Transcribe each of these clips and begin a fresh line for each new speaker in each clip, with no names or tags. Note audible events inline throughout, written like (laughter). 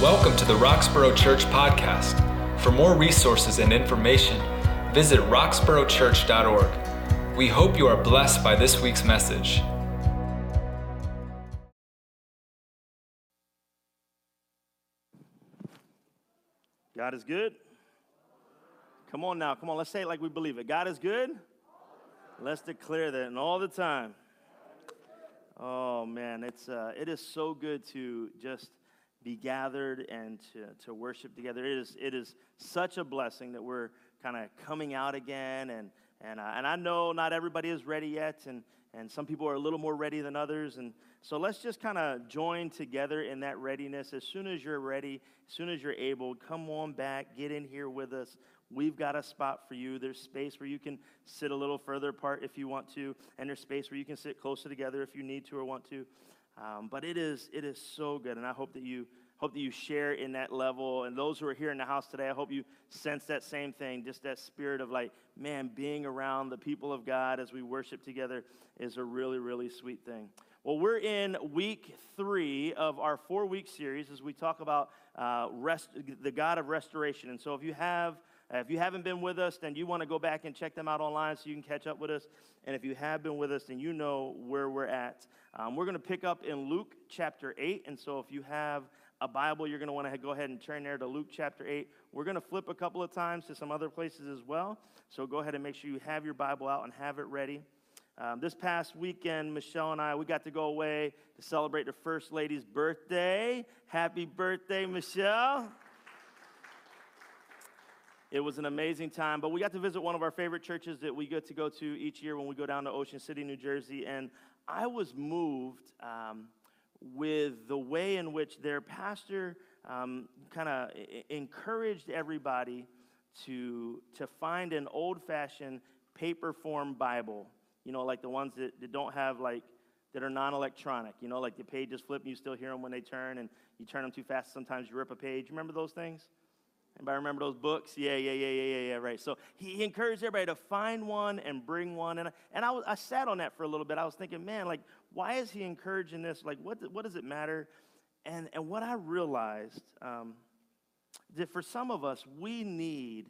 Welcome to the Roxborough Church Podcast. For more resources and information, visit roxboroughchurch.org. We hope you are blessed by this week's message.
God is good. Come on now, come on, let's say it like we believe it. God is good. Let's declare that and all the time. Oh man, it's uh, it is so good to just be gathered and to, to worship together. It is, it is such a blessing that we're kind of coming out again. And, and, uh, and I know not everybody is ready yet, and, and some people are a little more ready than others. And so let's just kind of join together in that readiness. As soon as you're ready, as soon as you're able, come on back, get in here with us. We've got a spot for you. There's space where you can sit a little further apart if you want to, and there's space where you can sit closer together if you need to or want to. Um, but it is, it is so good, and I hope that you hope that you share in that level. And those who are here in the house today, I hope you sense that same thing, just that spirit of like, man, being around the people of God as we worship together is a really, really sweet thing. Well, we're in week three of our four week series as we talk about uh, rest, the God of restoration. And so if you have if you haven't been with us, then you want to go back and check them out online so you can catch up with us. And if you have been with us, then you know where we're at. Um, we're going to pick up in Luke chapter 8. And so if you have a Bible, you're going to want to go ahead and turn there to Luke chapter 8. We're going to flip a couple of times to some other places as well. So go ahead and make sure you have your Bible out and have it ready. Um, this past weekend, Michelle and I, we got to go away to celebrate the First Lady's birthday. Happy birthday, Michelle. It was an amazing time, but we got to visit one of our favorite churches that we get to go to each year when we go down to Ocean City, New Jersey. And I was moved um, with the way in which their pastor um, kind of encouraged everybody to, to find an old fashioned paper form Bible, you know, like the ones that, that don't have like, that are non electronic, you know, like the pages flip and you still hear them when they turn and you turn them too fast, sometimes you rip a page. Remember those things? Anybody remember those books? Yeah, yeah, yeah, yeah, yeah, yeah, right. So he encouraged everybody to find one and bring one. And, and I, was, I sat on that for a little bit. I was thinking, man, like, why is he encouraging this? Like, what, what does it matter? And, and what I realized um, that for some of us, we need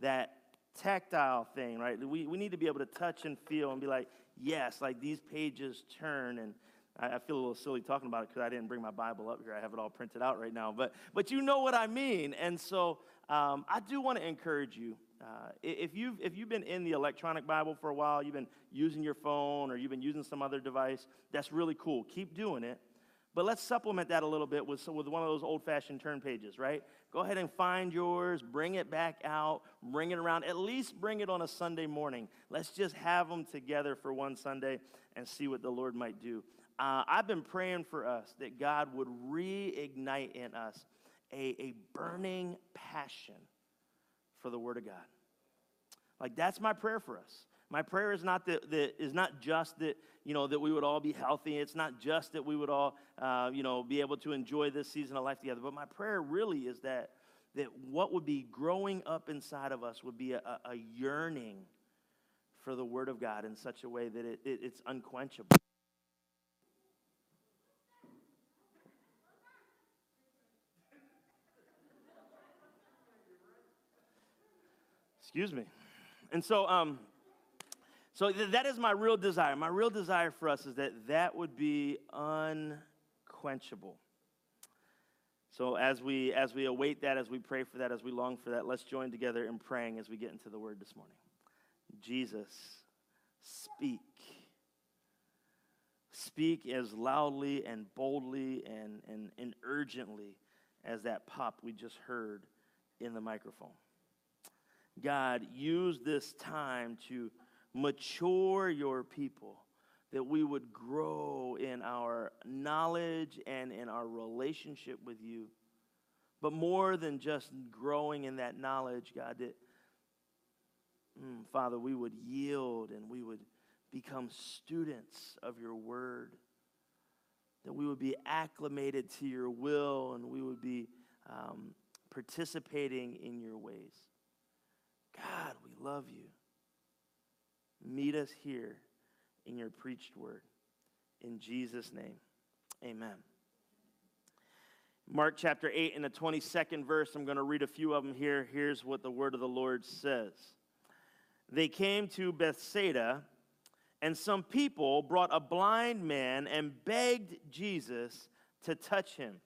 that tactile thing, right? We, we need to be able to touch and feel and be like, yes, like these pages turn and I, feel a little silly talking about it because I didn't bring my Bible up here. I have it all printed out right now. But, but you know what I mean. And so um, I do want to encourage you. Uh, if, you've, if you've been in the electronic Bible for a while, you've been using your phone or you've been using some other device, that's really cool. Keep doing it. But let's supplement that a little bit with, with one of those old fashioned turn pages, right? Go ahead and find yours, bring it back out, bring it around. At least bring it on a Sunday morning. Let's just have them together for one Sunday and see what the Lord might do uh, I've been praying for us that God would reignite in us a, a burning passion for the Word of God. Like that's my prayer for us. My prayer is not that, that is not just that you know that we would all be healthy. It's not just that we would all uh, you know be able to enjoy this season of life together. But my prayer really is that that what would be growing up inside of us would be a, a yearning for the Word of God in such a way that it, it, it's unquenchable. Excuse me. And so, um, so th- that is my real desire. My real desire for us is that that would be unquenchable. So as we as we await that, as we pray for that, as we long for that, let's join together in praying as we get into the word this morning. Jesus, speak. Speak as loudly and boldly and, and, and urgently as that pop we just heard in the microphone. God, use this time to mature your people, that we would grow in our knowledge and in our relationship with you. But more than just growing in that knowledge, God, that, mm, Father, we would yield and we would become students of your word. That we would be acclimated to your will and we would be um, participating in your ways. God, we love you. Meet us here in your preached word. In Jesus' name, amen. Mark chapter 8 in the 22nd verse. I'm going to read a few of them here. Here's what the word of the Lord says. They came to Bethsaida, and some people brought a blind man and begged Jesus to touch him.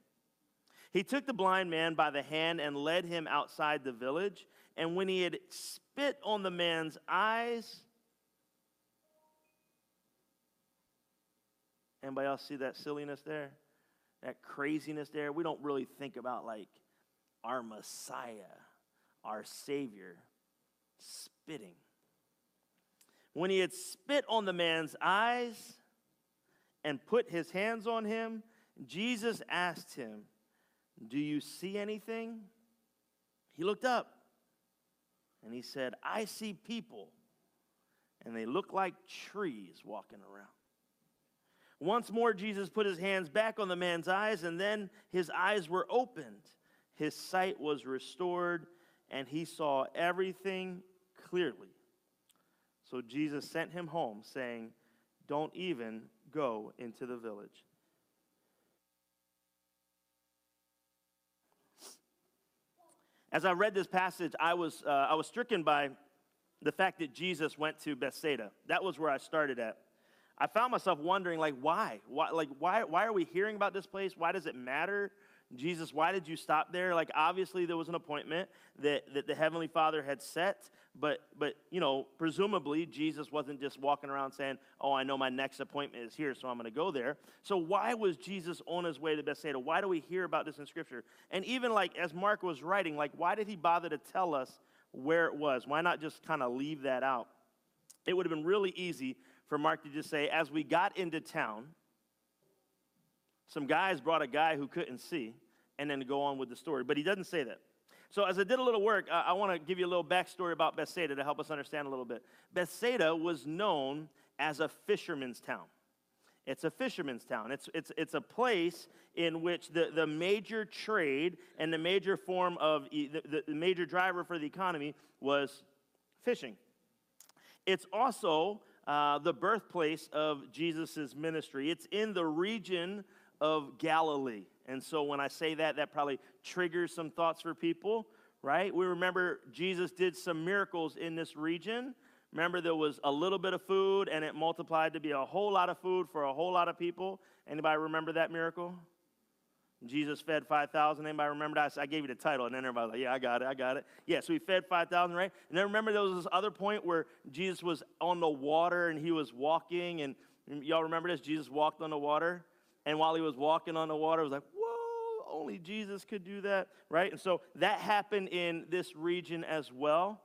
He took the blind man by the hand and led him outside the village. And when he had spit on the man's eyes, anybody else see that silliness there? That craziness there? We don't really think about like our Messiah, our Savior, spitting. When he had spit on the man's eyes and put his hands on him, Jesus asked him, Do you see anything? He looked up and he said, I see people, and they look like trees walking around. Once more, Jesus put his hands back on the man's eyes, and then his eyes were opened. His sight was restored, and he saw everything clearly. So Jesus sent him home, saying, Don't even go into the village. As I read this passage, I was, uh, I was stricken by the fact that Jesus went to Bethsaida. That was where I started at. I found myself wondering, like, why? Why, like, why, why are we hearing about this place? Why does it matter? Jesus, why did you stop there? Like, obviously, there was an appointment that, that the Heavenly Father had set, but, but, you know, presumably, Jesus wasn't just walking around saying, Oh, I know my next appointment is here, so I'm going to go there. So, why was Jesus on his way to Bethsaida? Why do we hear about this in Scripture? And even, like, as Mark was writing, like, why did he bother to tell us where it was? Why not just kind of leave that out? It would have been really easy for Mark to just say, As we got into town, some guys brought a guy who couldn't see, and then go on with the story. But he doesn't say that. So, as I did a little work, uh, I want to give you a little backstory about Bethsaida to help us understand a little bit. Bethsaida was known as a fisherman's town. It's a fisherman's town. It's, it's, it's a place in which the, the major trade and the major form of, the, the major driver for the economy was fishing. It's also uh, the birthplace of Jesus' ministry. It's in the region of Galilee. And so when I say that, that probably triggers some thoughts for people, right? We remember Jesus did some miracles in this region. Remember, there was a little bit of food and it multiplied to be a whole lot of food for a whole lot of people. Anybody remember that miracle? Jesus fed 5,000. Anybody remember that? I gave you the title, and then everybody was like, Yeah, I got it, I got it. Yeah, so he fed 5,000, right? And then remember there was this other point where Jesus was on the water and he was walking, and mm, y'all remember this? Jesus walked on the water. And while he was walking on the water, it was like, only Jesus could do that, right? And so that happened in this region as well.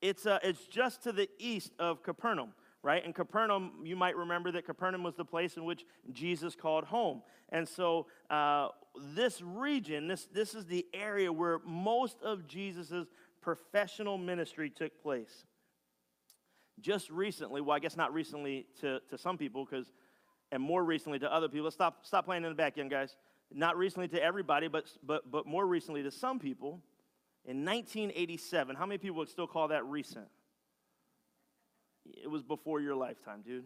It's, uh, it's just to the east of Capernaum, right? And Capernaum, you might remember that Capernaum was the place in which Jesus called home. And so uh, this region, this, this is the area where most of Jesus's professional ministry took place. Just recently, well, I guess not recently to, to some people, because and more recently to other people. Let's Stop, stop playing in the back, young guys. Not recently to everybody, but, but, but more recently to some people. In 1987, how many people would still call that recent? It was before your lifetime, dude.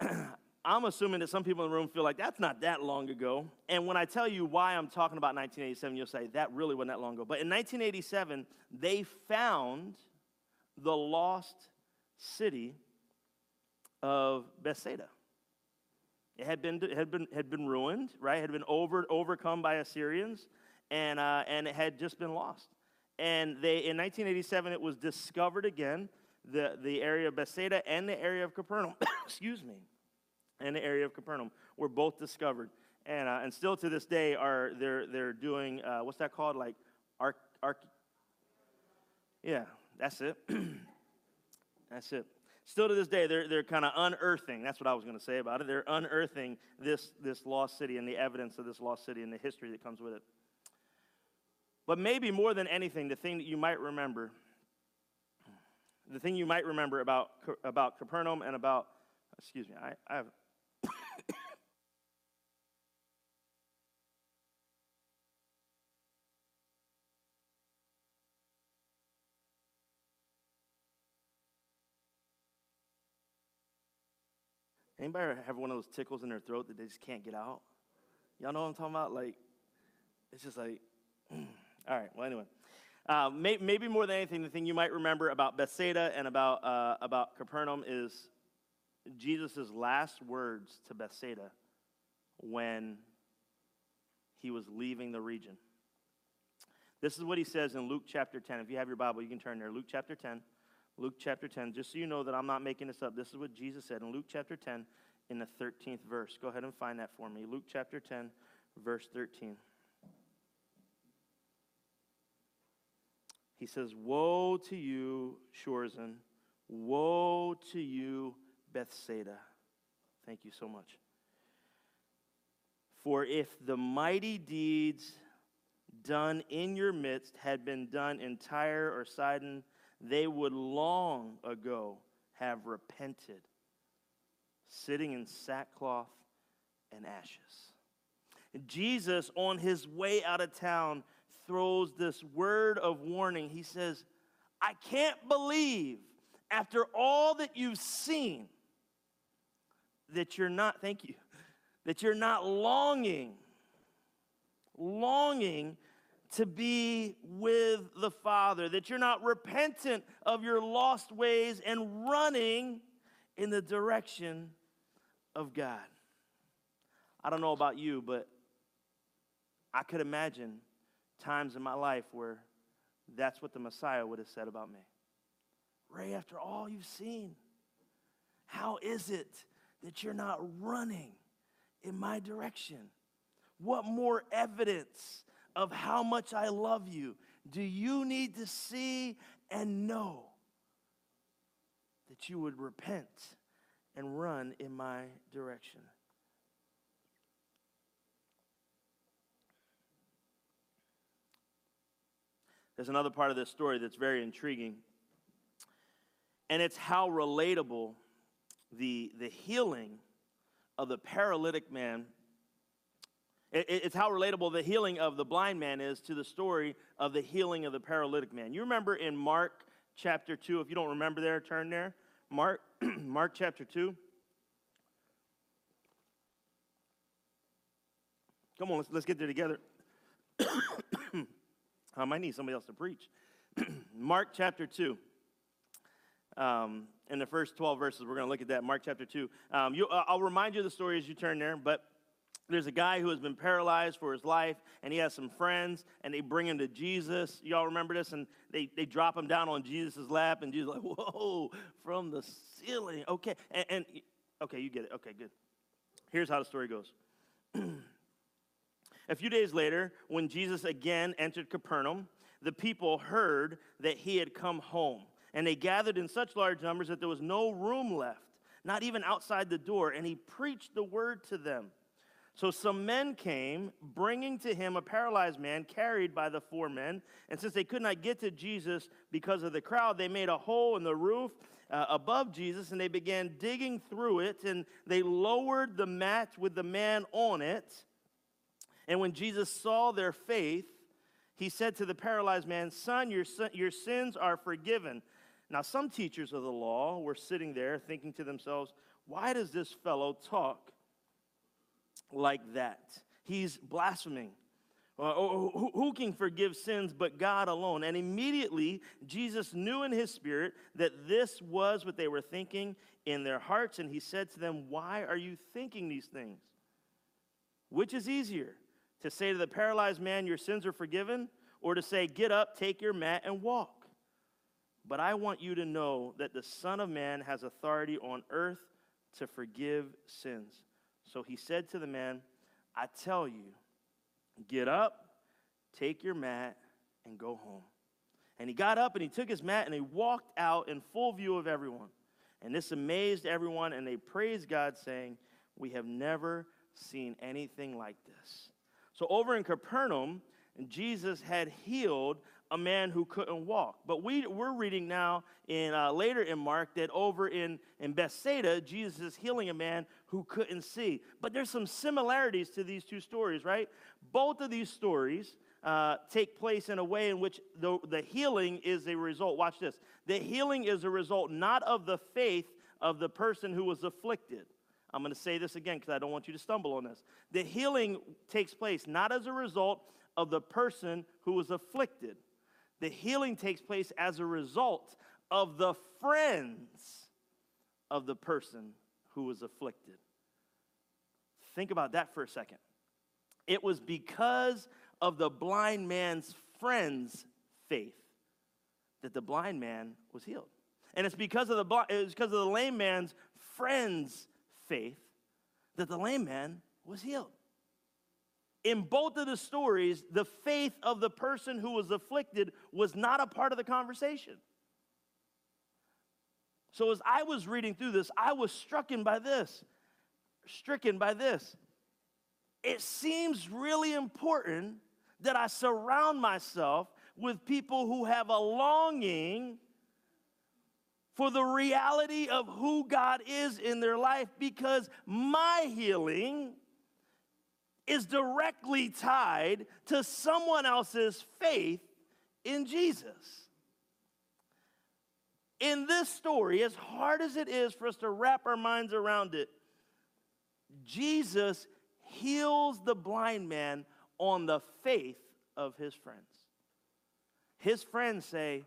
(clears throat) I'm assuming that some people in the room feel like that's not that long ago. And when I tell you why I'm talking about 1987, you'll say that really wasn't that long ago. But in 1987, they found the lost city of Bethsaida. It had been, had been, had been ruined, right? Had been over, overcome by Assyrians, and, uh, and it had just been lost. And they, in 1987, it was discovered again. The, the area of Bethsaida and the area of Capernaum, (coughs) excuse me, and the area of Capernaum were both discovered. And, uh, and still to this day, are they're, they're doing, uh, what's that called? Like, arc, arc, yeah, that's it. (coughs) that's it still to this day, they're, they're kind of unearthing. That's what I was going to say about it. They're unearthing this, this lost city and the evidence of this lost city and the history that comes with it. But maybe more than anything, the thing that you might remember, the thing you might remember about, about Capernaum and about, excuse me, I, I have Anybody have one of those tickles in their throat that they just can't get out? Y'all know what I'm talking about? Like, it's just like, (clears throat) all right, well, anyway. Uh, may, maybe more than anything, the thing you might remember about Bethsaida and about, uh, about Capernaum is Jesus' last words to Bethsaida when he was leaving the region. This is what he says in Luke chapter 10. If you have your Bible, you can turn there. Luke chapter 10. Luke chapter 10. Just so you know that I'm not making this up, this is what Jesus said in Luke chapter 10 in the 13th verse. Go ahead and find that for me. Luke chapter 10, verse 13. He says, Woe to you, Chorazin! Woe to you, Bethsaida. Thank you so much. For if the mighty deeds done in your midst had been done in Tyre or Sidon, they would long ago have repented, sitting in sackcloth and ashes. Jesus, on his way out of town, throws this word of warning. He says, I can't believe after all that you've seen that you're not, thank you, that you're not longing, longing to be with the Father, that you're not repentant of your lost ways and running in the direction of God. I don't know about you, but I could imagine times in my life where that's what the Messiah would have said about me. Ray, after all you've seen, how is it that you're not running in my direction? What more evidence of how much I love you do you need to see and know that you would repent and run in my direction? There's another part of this story that's very intriguing, and it's how relatable the, the healing of the paralytic man it's how relatable the healing of the blind man is to the story of the healing of the paralytic man. You remember in Mark chapter 2, if you don't remember there, turn there. Mark, (clears throat) Mark chapter 2. Come on, let's, let's get there together. (coughs) I might need somebody else to preach. (clears throat) Mark chapter 2. Um, in the first 12 verses, we're going to look at that. Mark chapter 2. Um, you, uh, I'll remind you of the story as you turn there, but there's a guy who has been paralyzed for his life, and he has some friends, and they bring him to Jesus. Y'all remember this? And they, they drop him down on Jesus' lap, and Jesus like, whoa, from the ceiling. Okay, and, and okay, you get it. Okay, good. Here's how the story goes. (clears throat) a few days later, when Jesus again entered Capernaum, the people heard that he had come home, and they gathered in such large numbers that there was no room left, not even outside the door, and he preached the word to them. So some men came, bringing to him a paralyzed man carried by the four men. And since they could not get to Jesus because of the crowd, they made a hole in the roof uh, above Jesus and they began digging through it. And they lowered the mat with the man on it. And when Jesus saw their faith, he said to the paralyzed man, Son, your, son, your sins are forgiven. Now, some teachers of the law were sitting there thinking to themselves, Why does this fellow talk? Like that. He's blaspheming. Uh, who can forgive sins but God alone? And immediately, Jesus knew in his spirit that this was what they were thinking in their hearts. And he said to them, Why are you thinking these things? Which is easier, to say to the paralyzed man, Your sins are forgiven, or to say, Get up, take your mat, and walk? But I want you to know that the Son of Man has authority on earth to forgive sins. So he said to the man, I tell you, get up, take your mat, and go home. And he got up and he took his mat and he walked out in full view of everyone. And this amazed everyone, and they praised God, saying, We have never seen anything like this. So over in Capernaum, Jesus had healed a man who couldn't walk. But we, we're reading now in uh, later in Mark that over in, in Bethsaida, Jesus is healing a man who couldn't see. But there's some similarities to these two stories, right? Both of these stories uh, take place in a way in which the, the healing is a result. Watch this. The healing is a result not of the faith of the person who was afflicted. I'm going to say this again because I don't want you to stumble on this. The healing takes place not as a result of the person who was afflicted, the healing takes place as a result of the friends of the person who was afflicted. Think about that for a second. It was because of the blind man's friend's faith that the blind man was healed. And it's because of the, it was because of the lame man's friend's faith that the lame man was healed. In both of the stories, the faith of the person who was afflicted was not a part of the conversation. So as I was reading through this, I was stricken by this, stricken by this. It seems really important that I surround myself with people who have a longing for the reality of who God is in their life because my healing is directly tied to someone else's faith in Jesus. In this story, as hard as it is for us to wrap our minds around it, Jesus heals the blind man on the faith of his friends. His friends say,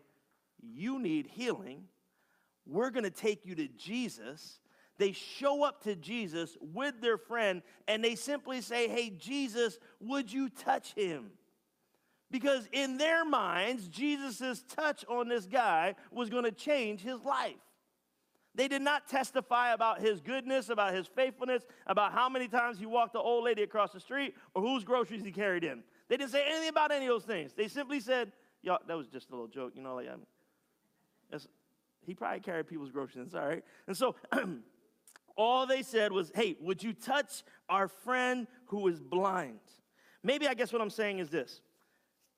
You need healing. We're going to take you to Jesus. They show up to Jesus with their friend and they simply say, Hey, Jesus, would you touch him? Because in their minds, Jesus' touch on this guy was going to change his life. They did not testify about his goodness, about his faithfulness, about how many times he walked the old lady across the street or whose groceries he carried in. They didn't say anything about any of those things. They simply said, y'all, that was just a little joke, you know, like, um, he probably carried people's groceries, all right? And so (clears throat) all they said was, hey, would you touch our friend who is blind? Maybe I guess what I'm saying is this.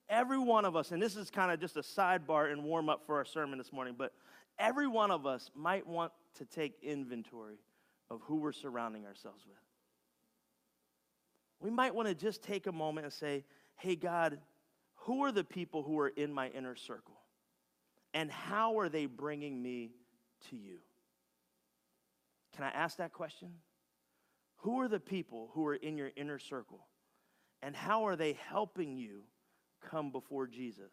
Every one of us, and this is kind of just a sidebar and warm up for our sermon this morning, but every one of us might want to take inventory of who we're surrounding ourselves with. We might want to just take a moment and say, hey, God, who are the people who are in my inner circle? And how are they bringing me to you? Can I ask that question? Who are the people who are in your inner circle? And how are they helping you come before Jesus?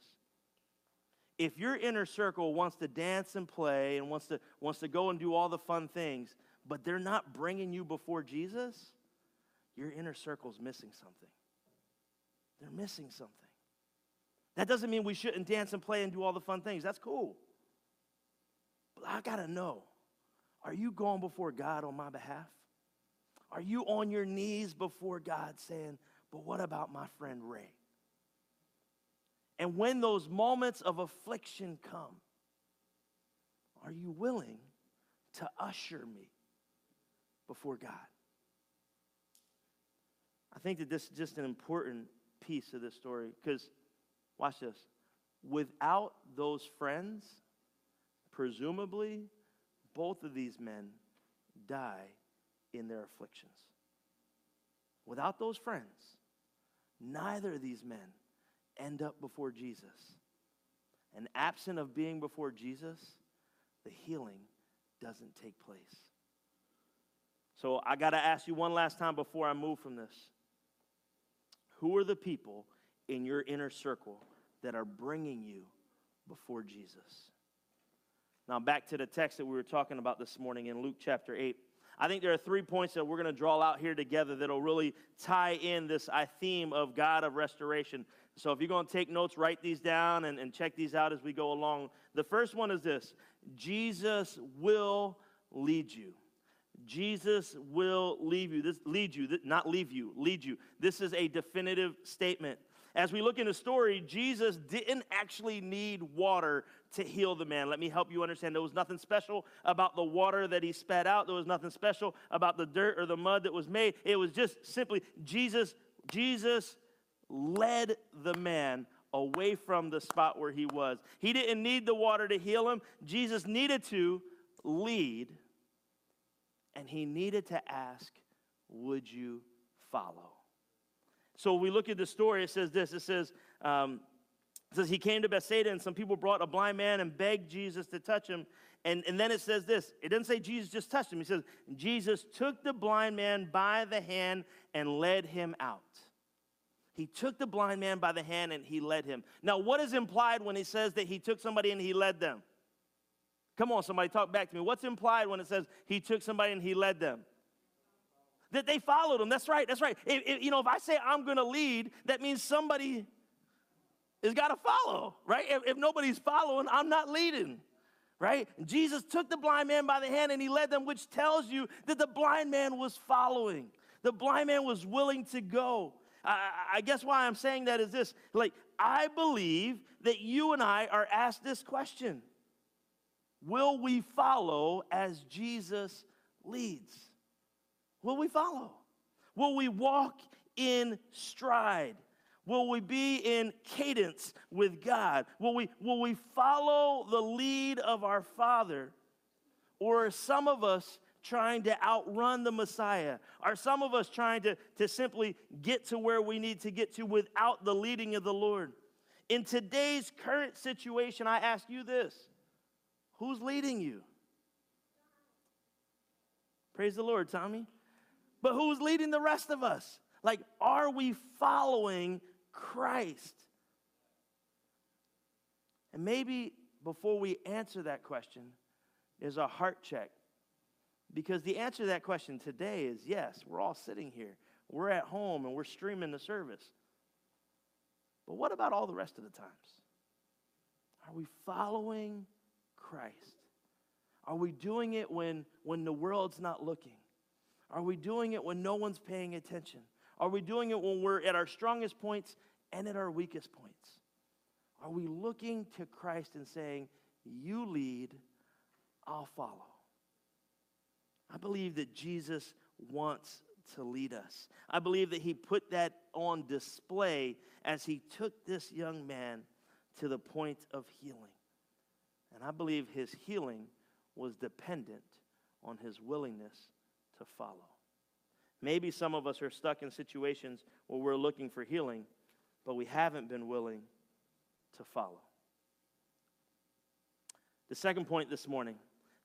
If your inner circle wants to dance and play and wants to, wants to go and do all the fun things, but they're not bringing you before Jesus, your inner circle's missing something. They're missing something. That doesn't mean we shouldn't dance and play and do all the fun things. That's cool. But I got to know are you going before God on my behalf? Are you on your knees before God saying, but what about my friend Ray? And when those moments of affliction come, are you willing to usher me before God? I think that this is just an important piece of this story because Watch this. Without those friends, presumably, both of these men die in their afflictions. Without those friends, neither of these men end up before Jesus. And absent of being before Jesus, the healing doesn't take place. So I got to ask you one last time before I move from this. Who are the people in your inner circle that are bringing you before Jesus. Now, back to the text that we were talking about this morning in Luke chapter 8. I think there are three points that we're going to draw out here together that'll really tie in this theme of God of restoration. So, if you're going to take notes, write these down and, and check these out as we go along. The first one is this Jesus will lead you. Jesus will leave you. This lead you, not leave you, lead you. This is a definitive statement. As we look in the story, Jesus didn't actually need water to heal the man. Let me help you understand. There was nothing special about the water that he spat out. There was nothing special about the dirt or the mud that was made. It was just simply Jesus Jesus led the man away from the spot where he was. He didn't need the water to heal him. Jesus needed to lead and he needed to ask, "Would you follow?" So we look at the story, it says this it says, um, it says, He came to Bethsaida, and some people brought a blind man and begged Jesus to touch him. And, and then it says this it doesn't say Jesus just touched him. He says, Jesus took the blind man by the hand and led him out. He took the blind man by the hand and he led him. Now, what is implied when he says that he took somebody and he led them? Come on, somebody, talk back to me. What's implied when it says he took somebody and he led them? That they followed him. That's right, that's right. If, if, you know, if I say I'm going to lead, that means somebody has got to follow, right? If, if nobody's following, I'm not leading right? Jesus took the blind man by the hand and he led them, which tells you that the blind man was following. The blind man was willing to go. I, guess why I'm saying that is this like, I believe that you and I are asked this question Will we follow as Jesus leads? Will we follow? Will we walk in stride? Will we be in cadence with God? Will we, will we follow the lead of our Father? Or are some of us trying to outrun the Messiah? Are some of us trying to, to simply get to where we need to get to without the leading of the Lord? In today's current situation, I ask you this who's leading you? Praise the Lord, Tommy. But who's leading the rest of us? Like, are we following Christ? And maybe before we answer that question, there's a heart check. Because the answer to that question today is yes, we're all sitting here. We're at home and we're streaming the service. But what about all the rest of the times? Are we following Christ? Are we doing it when, when the world's not looking? Are we doing it when no one's paying attention? Are we doing it when we're at our strongest points and at our weakest points? Are we looking to Christ and saying, You lead, I'll follow? I believe that Jesus wants to lead us. I believe that he put that on display as he took this young man to the point of healing. And I believe his healing was dependent on his willingness to follow. Maybe some of us are stuck in situations where we're looking for healing, but we haven't been willing to follow. The second point this morning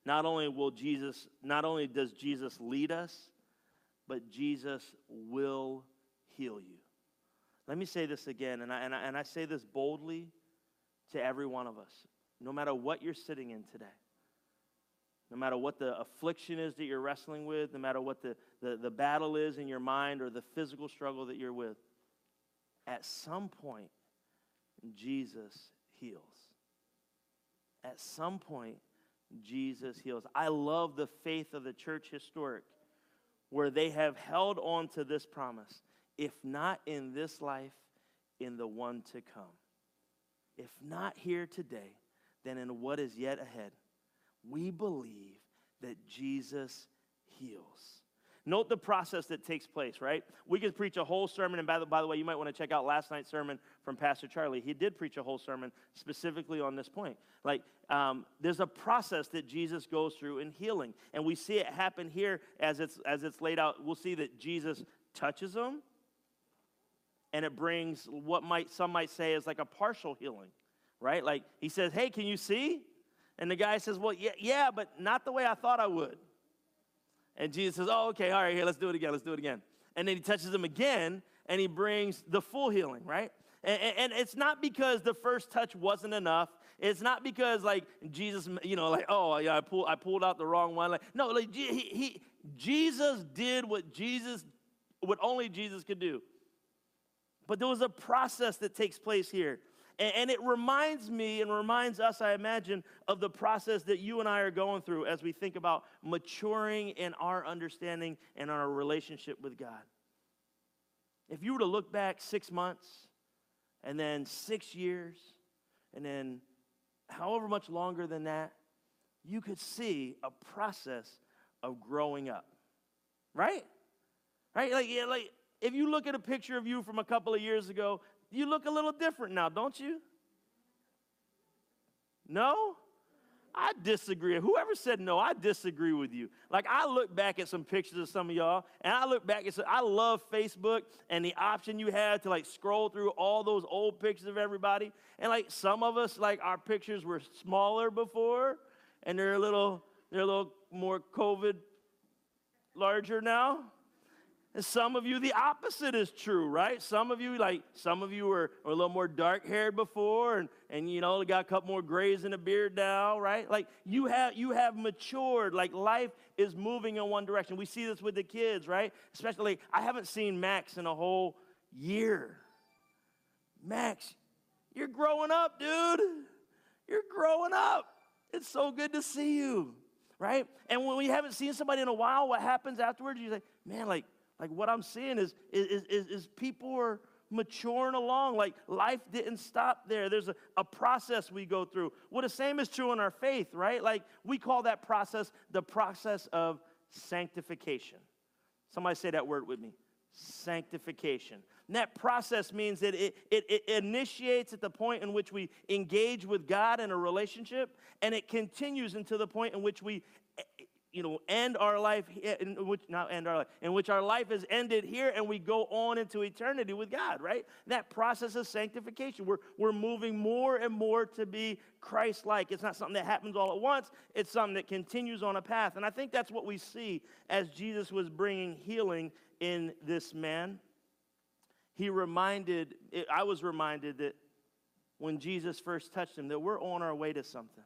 not only will Jesus, not only does Jesus lead us, but Jesus will heal you. Let me say this again, and I, and I, and I say this boldly to every one of us, no matter what you're sitting in today no matter what the affliction is that you're wrestling with, no matter what the, the, the battle is in your mind or the physical struggle that you're with, at some point, Jesus heals. At some point, Jesus heals. I love the faith of the church historic where they have held on to this promise if not in this life, in the one to come. If not here today, then in what is yet ahead we believe that Jesus heals. Note the process that takes place, right? We could preach a whole sermon, and by the, by the way, you might want to check out last night's sermon from Pastor Charlie. He did preach a whole sermon specifically on this point. Like, um, there's a process that Jesus goes through in healing, and we see it happen here as it's as it's laid out. We'll see that Jesus touches them, and it brings what might some might say is like a partial healing, right? Like he says, "Hey, can you see?" And the guy says, Well, yeah, yeah, but not the way I thought I would. And Jesus says, Oh, okay, all right, here, let's do it again, let's do it again. And then he touches him again and he brings the full healing, right? And, and, it's not because the first touch wasn't enough. It's not because like Jesus, you know, like oh yeah, I pulled I pulled out the wrong one. Like no, like he, he Jesus did what Jesus, what only Jesus could do. But there was a process that takes place here. And it reminds me and reminds us, I imagine, of the process that you and I are going through as we think about maturing in our understanding and our relationship with God. If you were to look back six months, and then six years, and then however much longer than that, you could see a process of growing up. Right? Right? Like, yeah, like if you look at a picture of you from a couple of years ago you look a little different now, don't you? No? I disagree. Whoever said no, I disagree with you. Like I look back at some pictures of some of y'all, and I look back at some, I love Facebook and the option you had to like scroll through all those old pictures of everybody. And like some of us, like our pictures were smaller before, and they're a little they're a little more COVID larger now. And some of you, the opposite is true, right? Some of you, like, some of you were, were a little more dark haired before and, and, you know, got a couple more grays in the beard now, right? Like, you have, you have matured. Like, life is moving in one direction. We see this with the kids, right? Especially, I haven't seen Max in a whole year. Max, you're growing up, dude. You're growing up. It's so good to see you, right? And when we haven't seen somebody in a while, what happens afterwards? You say, man, like, like what I'm seeing is, is, is, is people are maturing along. Like life didn't stop there. There's a, a process we go through. Well, the same is true in our faith, right? Like we call that process the process of sanctification. Somebody say that word with me sanctification. And that process means that it, it, it, initiates at the point in which we engage with God in a relationship, and it continues until the point in which we you know, end our life, eh, in which, not end our life, in which our life is ended here and we go on into eternity with God, right? That process of sanctification. We're, we're moving more and more to be Christ like. It's not something that happens all at once, it's something that continues on a path. And I think that's what we see as Jesus was bringing healing in this man. He reminded, eh, I was reminded that when Jesus first touched him, that we're on our way to something.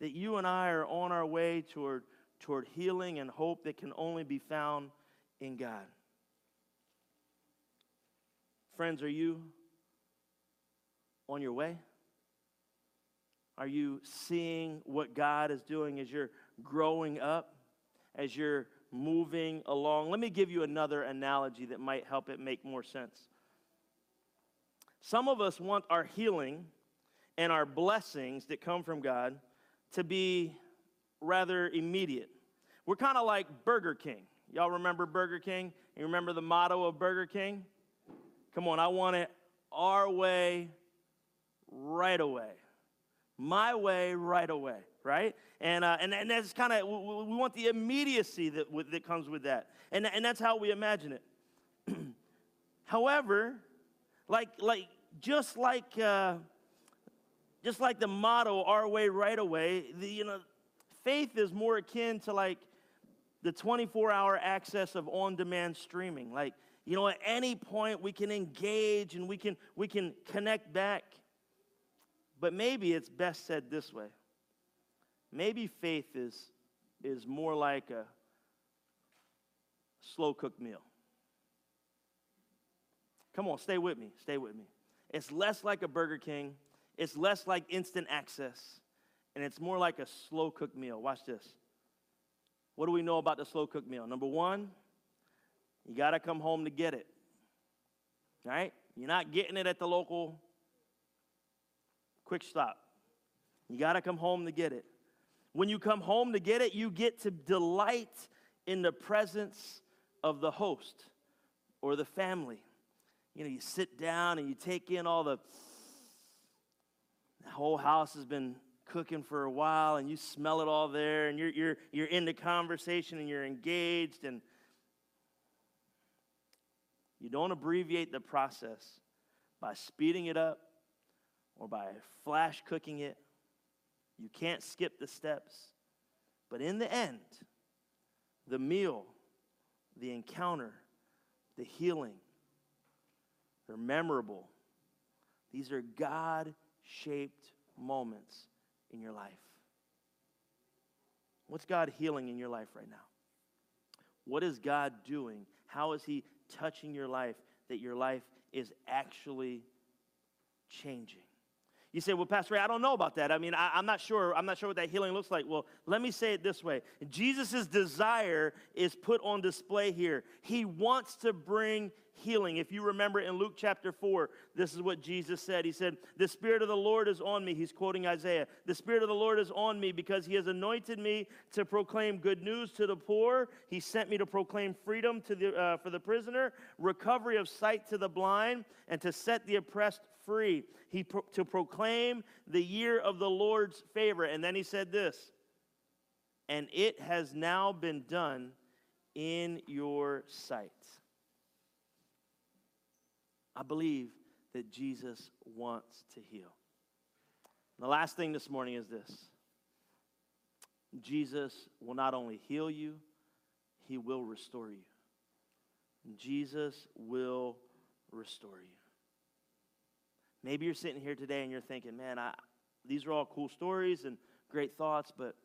That you and I are on our way toward toward healing and hope that can only be found in God. Friends, are you on your way? Are you seeing what God is doing as you're growing up, as you're moving along? Let me give you another analogy that might help it make more sense. Some of us want our healing and our blessings that come from God to be rather immediate. We're kind of like Burger King. Y'all remember Burger King? You remember the motto of Burger King? Come on, I want it our way right away. My way right away, right? And, uh, and, and that's kind of, we, we, want the immediacy that, that comes with that. And, and that's how we imagine it. (clears throat) However, like, like, just like, uh, just like the motto, our way right away, the, you know, faith is more akin to like the 24 hour access of on demand streaming. Like, you know, at any point we can engage and we can, we can connect back. But maybe it's best said this way maybe faith is, is more like a slow cooked meal. Come on, stay with me, stay with me. It's less like a Burger King, it's less like instant access, and it's more like a slow cooked meal. Watch this. What do we know about the slow cooked meal? Number one, you got to come home to get it. Right? You're not getting it at the local quick stop. You got to come home to get it. When you come home to get it, you get to delight in the presence of the host or the family. You know, you sit down and you take in all the, the whole house has been cooking for a while and you smell it all there and you're, you're, you're in the conversation and you're engaged and you don't abbreviate the process by speeding it up or by flash cooking it. You can't skip the steps. But in the end, the meal, the encounter, the healing, they're memorable. These are God shaped moments in your life? What's God healing in your life right now? What is God doing? How is He touching your life that your life is actually changing? You say, well, Pastor Ray, I don't know about that. I mean, I, am not sure. I'm not sure what that healing looks like. Well, let me say it this way Jesus' desire is put on display here. He wants to bring healing. If you remember in Luke chapter 4, this is what Jesus said. He said, The Spirit of the Lord is on me. He's quoting Isaiah. The Spirit of the Lord is on me because He has anointed me to proclaim good news to the poor. He sent me to proclaim freedom to the, uh, for the prisoner, recovery of sight to the blind, and to set the oppressed free. He pro- to proclaim the year of the Lord's favor. And then he said this, and it has now been done in your sight. I believe that Jesus wants to heal. The last thing this morning is this Jesus will not only heal you, he will restore you. Jesus will restore you. Maybe you're sitting here today and you're thinking, man, I, these are all cool stories and great thoughts, but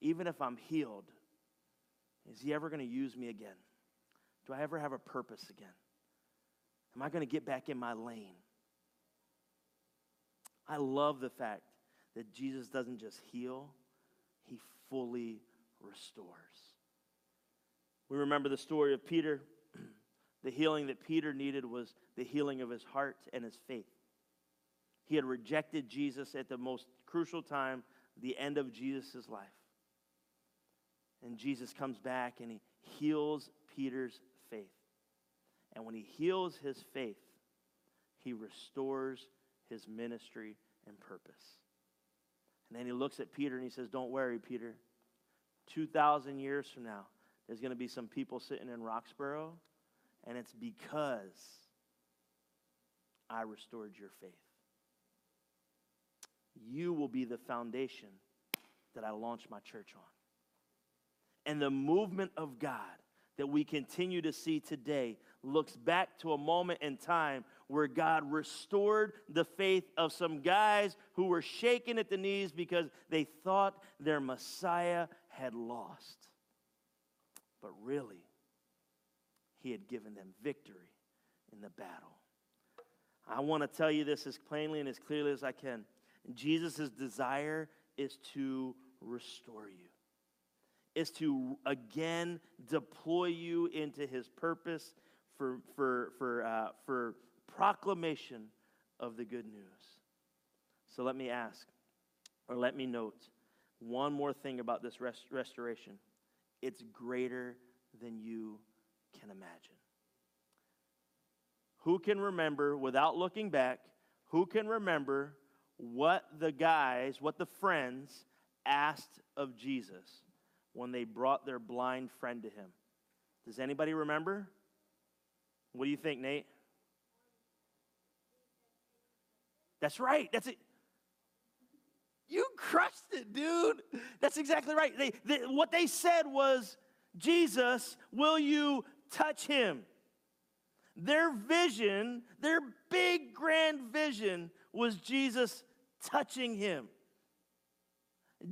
even if I'm healed, is he ever going to use me again? Do I ever have a purpose again? Am I going to get back in my lane? I love the fact that Jesus doesn't just heal, he fully restores. We remember the story of Peter. (clears throat) the healing that Peter needed was the healing of his heart and his faith. He had rejected Jesus at the most crucial time, the end of Jesus' life. And Jesus comes back and he heals Peter's faith. And when he heals his faith, he restores his ministry and purpose. And then he looks at Peter and he says, Don't worry, Peter. 2,000 years from now, there's going to be some people sitting in Roxborough, and it's because I restored your faith. You will be the foundation that I launch my church on. And the movement of God that we continue to see today looks back to a moment in time where God restored the faith of some guys who were shaken at the knees because they thought their Messiah had lost. But really, he had given them victory in the battle. I want to tell you this as plainly and as clearly as I can. Jesus' desire is to restore you is to again deploy you into his purpose for, for, for, uh, for proclamation of the good news. So let me ask, or let me note, one more thing about this rest- restoration it's greater than you can imagine. Who can remember, without looking back, who can remember what the guys, what the friends asked of Jesus? when they brought their blind friend to him. Does anybody remember? What do you think, Nate? That's right. That's it. You crushed it, dude. That's exactly right. They, they, what they said was, Jesus, will you touch him? Their vision, their big grand vision, was Jesus touching him.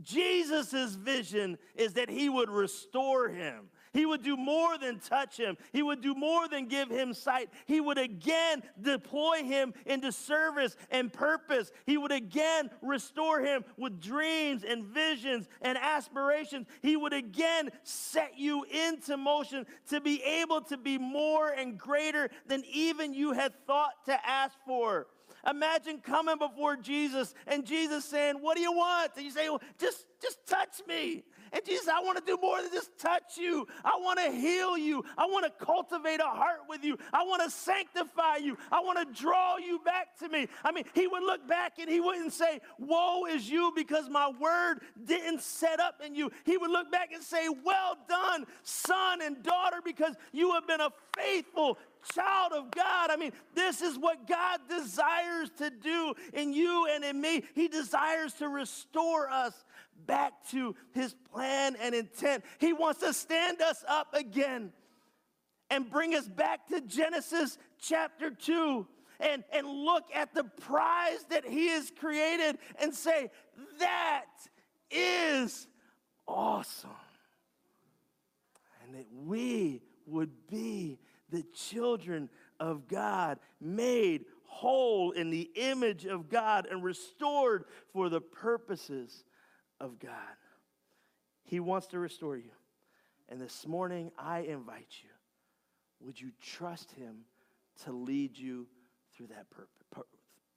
Jesus' vision is that he would restore him. He would do more than touch him. He would do more than give him sight. He would again deploy him into service and purpose. He would again restore him with dreams and visions and aspirations. He would again set you into motion to be able to be more and greater than even you had thought to ask for. Imagine coming before Jesus and Jesus saying, What do you want? And you say, well, just, just touch me. And Jesus, I want to do more than just touch you. I want to heal you. I want to cultivate a heart with you. I want to sanctify you. I want to draw you back to me. I mean, he would look back and he wouldn't say, Woe is you because my word didn't set up in you. He would look back and say, Well done, son and daughter, because you have been a faithful child of God. I mean, this is what God desires to do in you and in me. He desires to restore us back to his plan and intent. He wants to stand us up again and bring us back to Genesis chapter 2 and, and look at the prize that he has created and say, that is awesome. And that we would be the children of God, made whole in the image of God and restored for the purposes of God. He wants to restore you. And this morning, I invite you would you trust Him to lead you through that pur-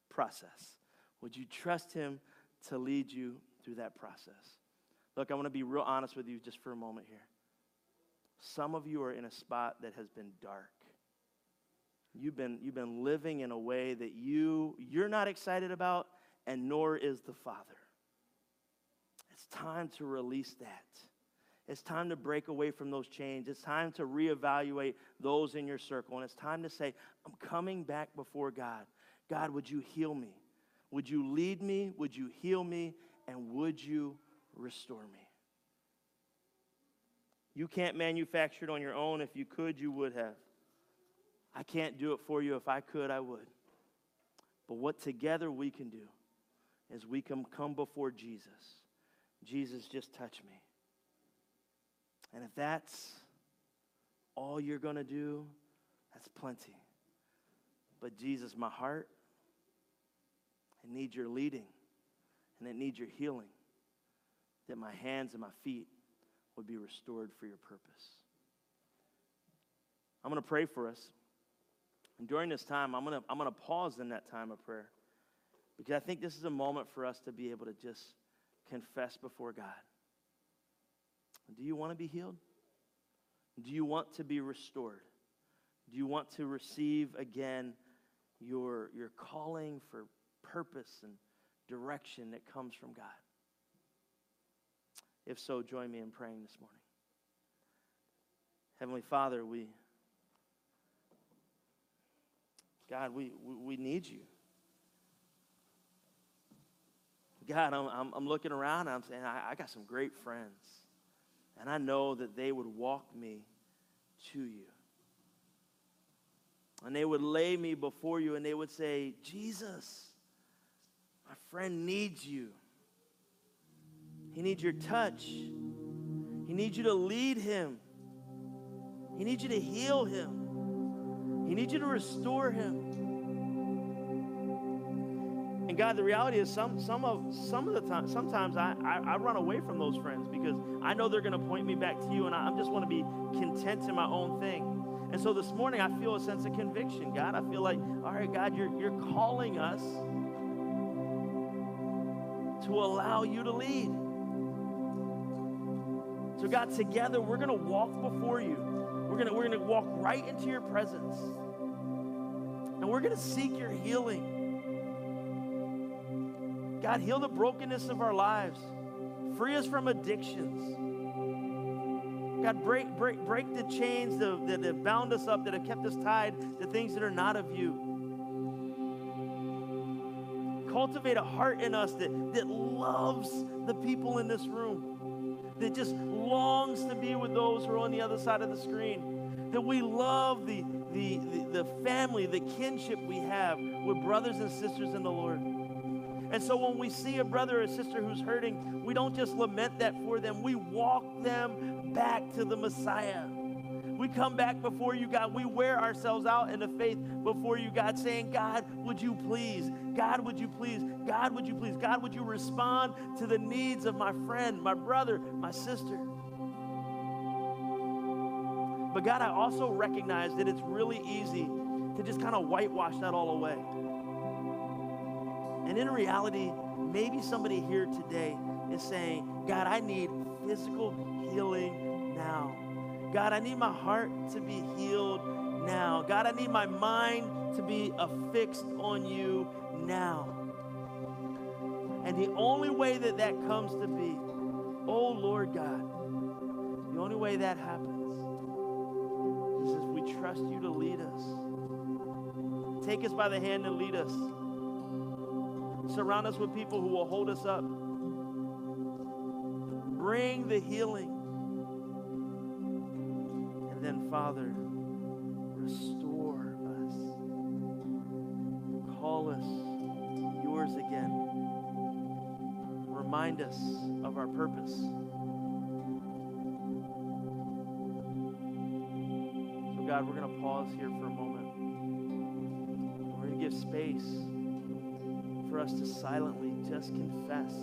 process? Would you trust Him to lead you through that process? Look, I want to be real honest with you just for a moment here. Some of you are in a spot that has been dark. You've been, you've been living in a way that you, you're not excited about, and nor is the Father. It's time to release that. It's time to break away from those chains. It's time to reevaluate those in your circle. And it's time to say, I'm coming back before God. God, would you heal me? Would you lead me? Would you heal me? And would you restore me? You can't manufacture it on your own. If you could, you would have. I can't do it for you. If I could, I would. But what together we can do is we can come before Jesus. Jesus, just touch me. And if that's all you're going to do, that's plenty. But Jesus, my heart, it needs your leading and it needs your healing, that my hands and my feet would be restored for your purpose. I'm going to pray for us. And during this time, I'm going to, I'm going to pause in that time of prayer because I think this is a moment for us to be able to just confess before God. Do you want to be healed? Do you want to be restored? Do you want to receive again your, your calling for purpose and direction that comes from God? If so, join me in praying this morning. Heavenly Father, we, God, we, we, we need you. God, I'm, I'm, I'm looking around and I'm saying, I, I got some great friends. And I know that they would walk me to you. And they would lay me before you and they would say, Jesus, my friend needs you. He needs your touch. He needs you to lead him. He needs you to heal him. He needs you to restore him. And God, the reality is some some of some of the time sometimes I, I, I run away from those friends because I know they're gonna point me back to you and I, I just want to be content in my own thing. And so this morning I feel a sense of conviction. God, I feel like, all right, God, you're you're calling us to allow you to lead. So God, together we're gonna walk before you. We're gonna we're gonna walk right into your presence. And we're gonna seek your healing. God, heal the brokenness of our lives. Free us from addictions. God, break, break, break the chains that, that have bound us up, that have kept us tied to things that are not of you. Cultivate a heart in us that, that loves the people in this room, that just longs to be with those who are on the other side of the screen, that we love the, the, the, the family, the kinship we have with brothers and sisters in the Lord. And so when we see a brother or sister who's hurting, we don't just lament that for them, we walk them back to the Messiah. We come back before you, God. We wear ourselves out in the faith before you, God, saying, God, would you please? God, would you please? God, would you please? God, would you respond to the needs of my friend, my brother, my sister? But God, I also recognize that it's really easy to just kind of whitewash that all away. And in reality, maybe somebody here today is saying, God, I need physical healing now. God, I need my heart to be healed now. God, I need my mind to be affixed on you now. And the only way that that comes to be, oh Lord God, the only way that happens is if we trust you to lead us. Take us by the hand and lead us. Surround us with people who will hold us up. Bring the healing. Father, restore us. Call us yours again. Remind us of our purpose. So, God, we're going to pause here for a moment. We're going to give space for us to silently just confess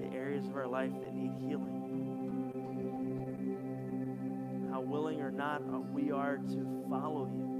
the areas of our life that need healing. Not uh, we are to follow you.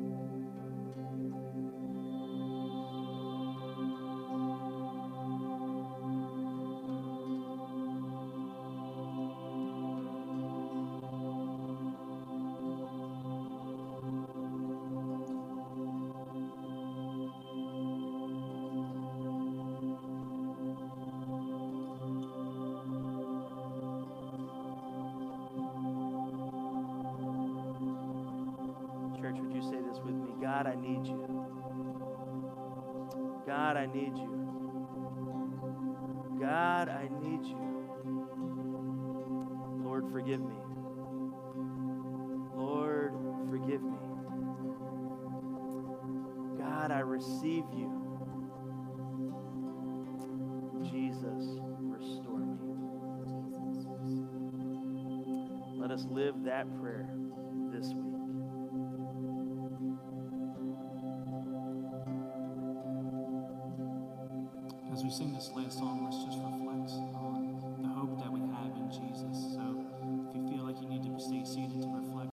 Church, would you say this with me? God, I need you. God, I need you. God, I need you. Lord, forgive me Lord, forgive me. God, I receive you. Jesus, restore me. Let us live that prayer
sing this last song, let's just reflect on the hope that we have in Jesus. So if you feel like you need to stay seated to reflect,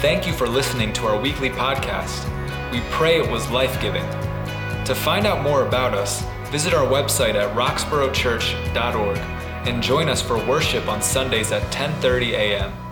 Thank you for listening to our weekly podcast. We pray it was life giving. To find out more about us, visit our website at roxboroughchurch.org and join us for worship on Sundays at 10:30 a.m.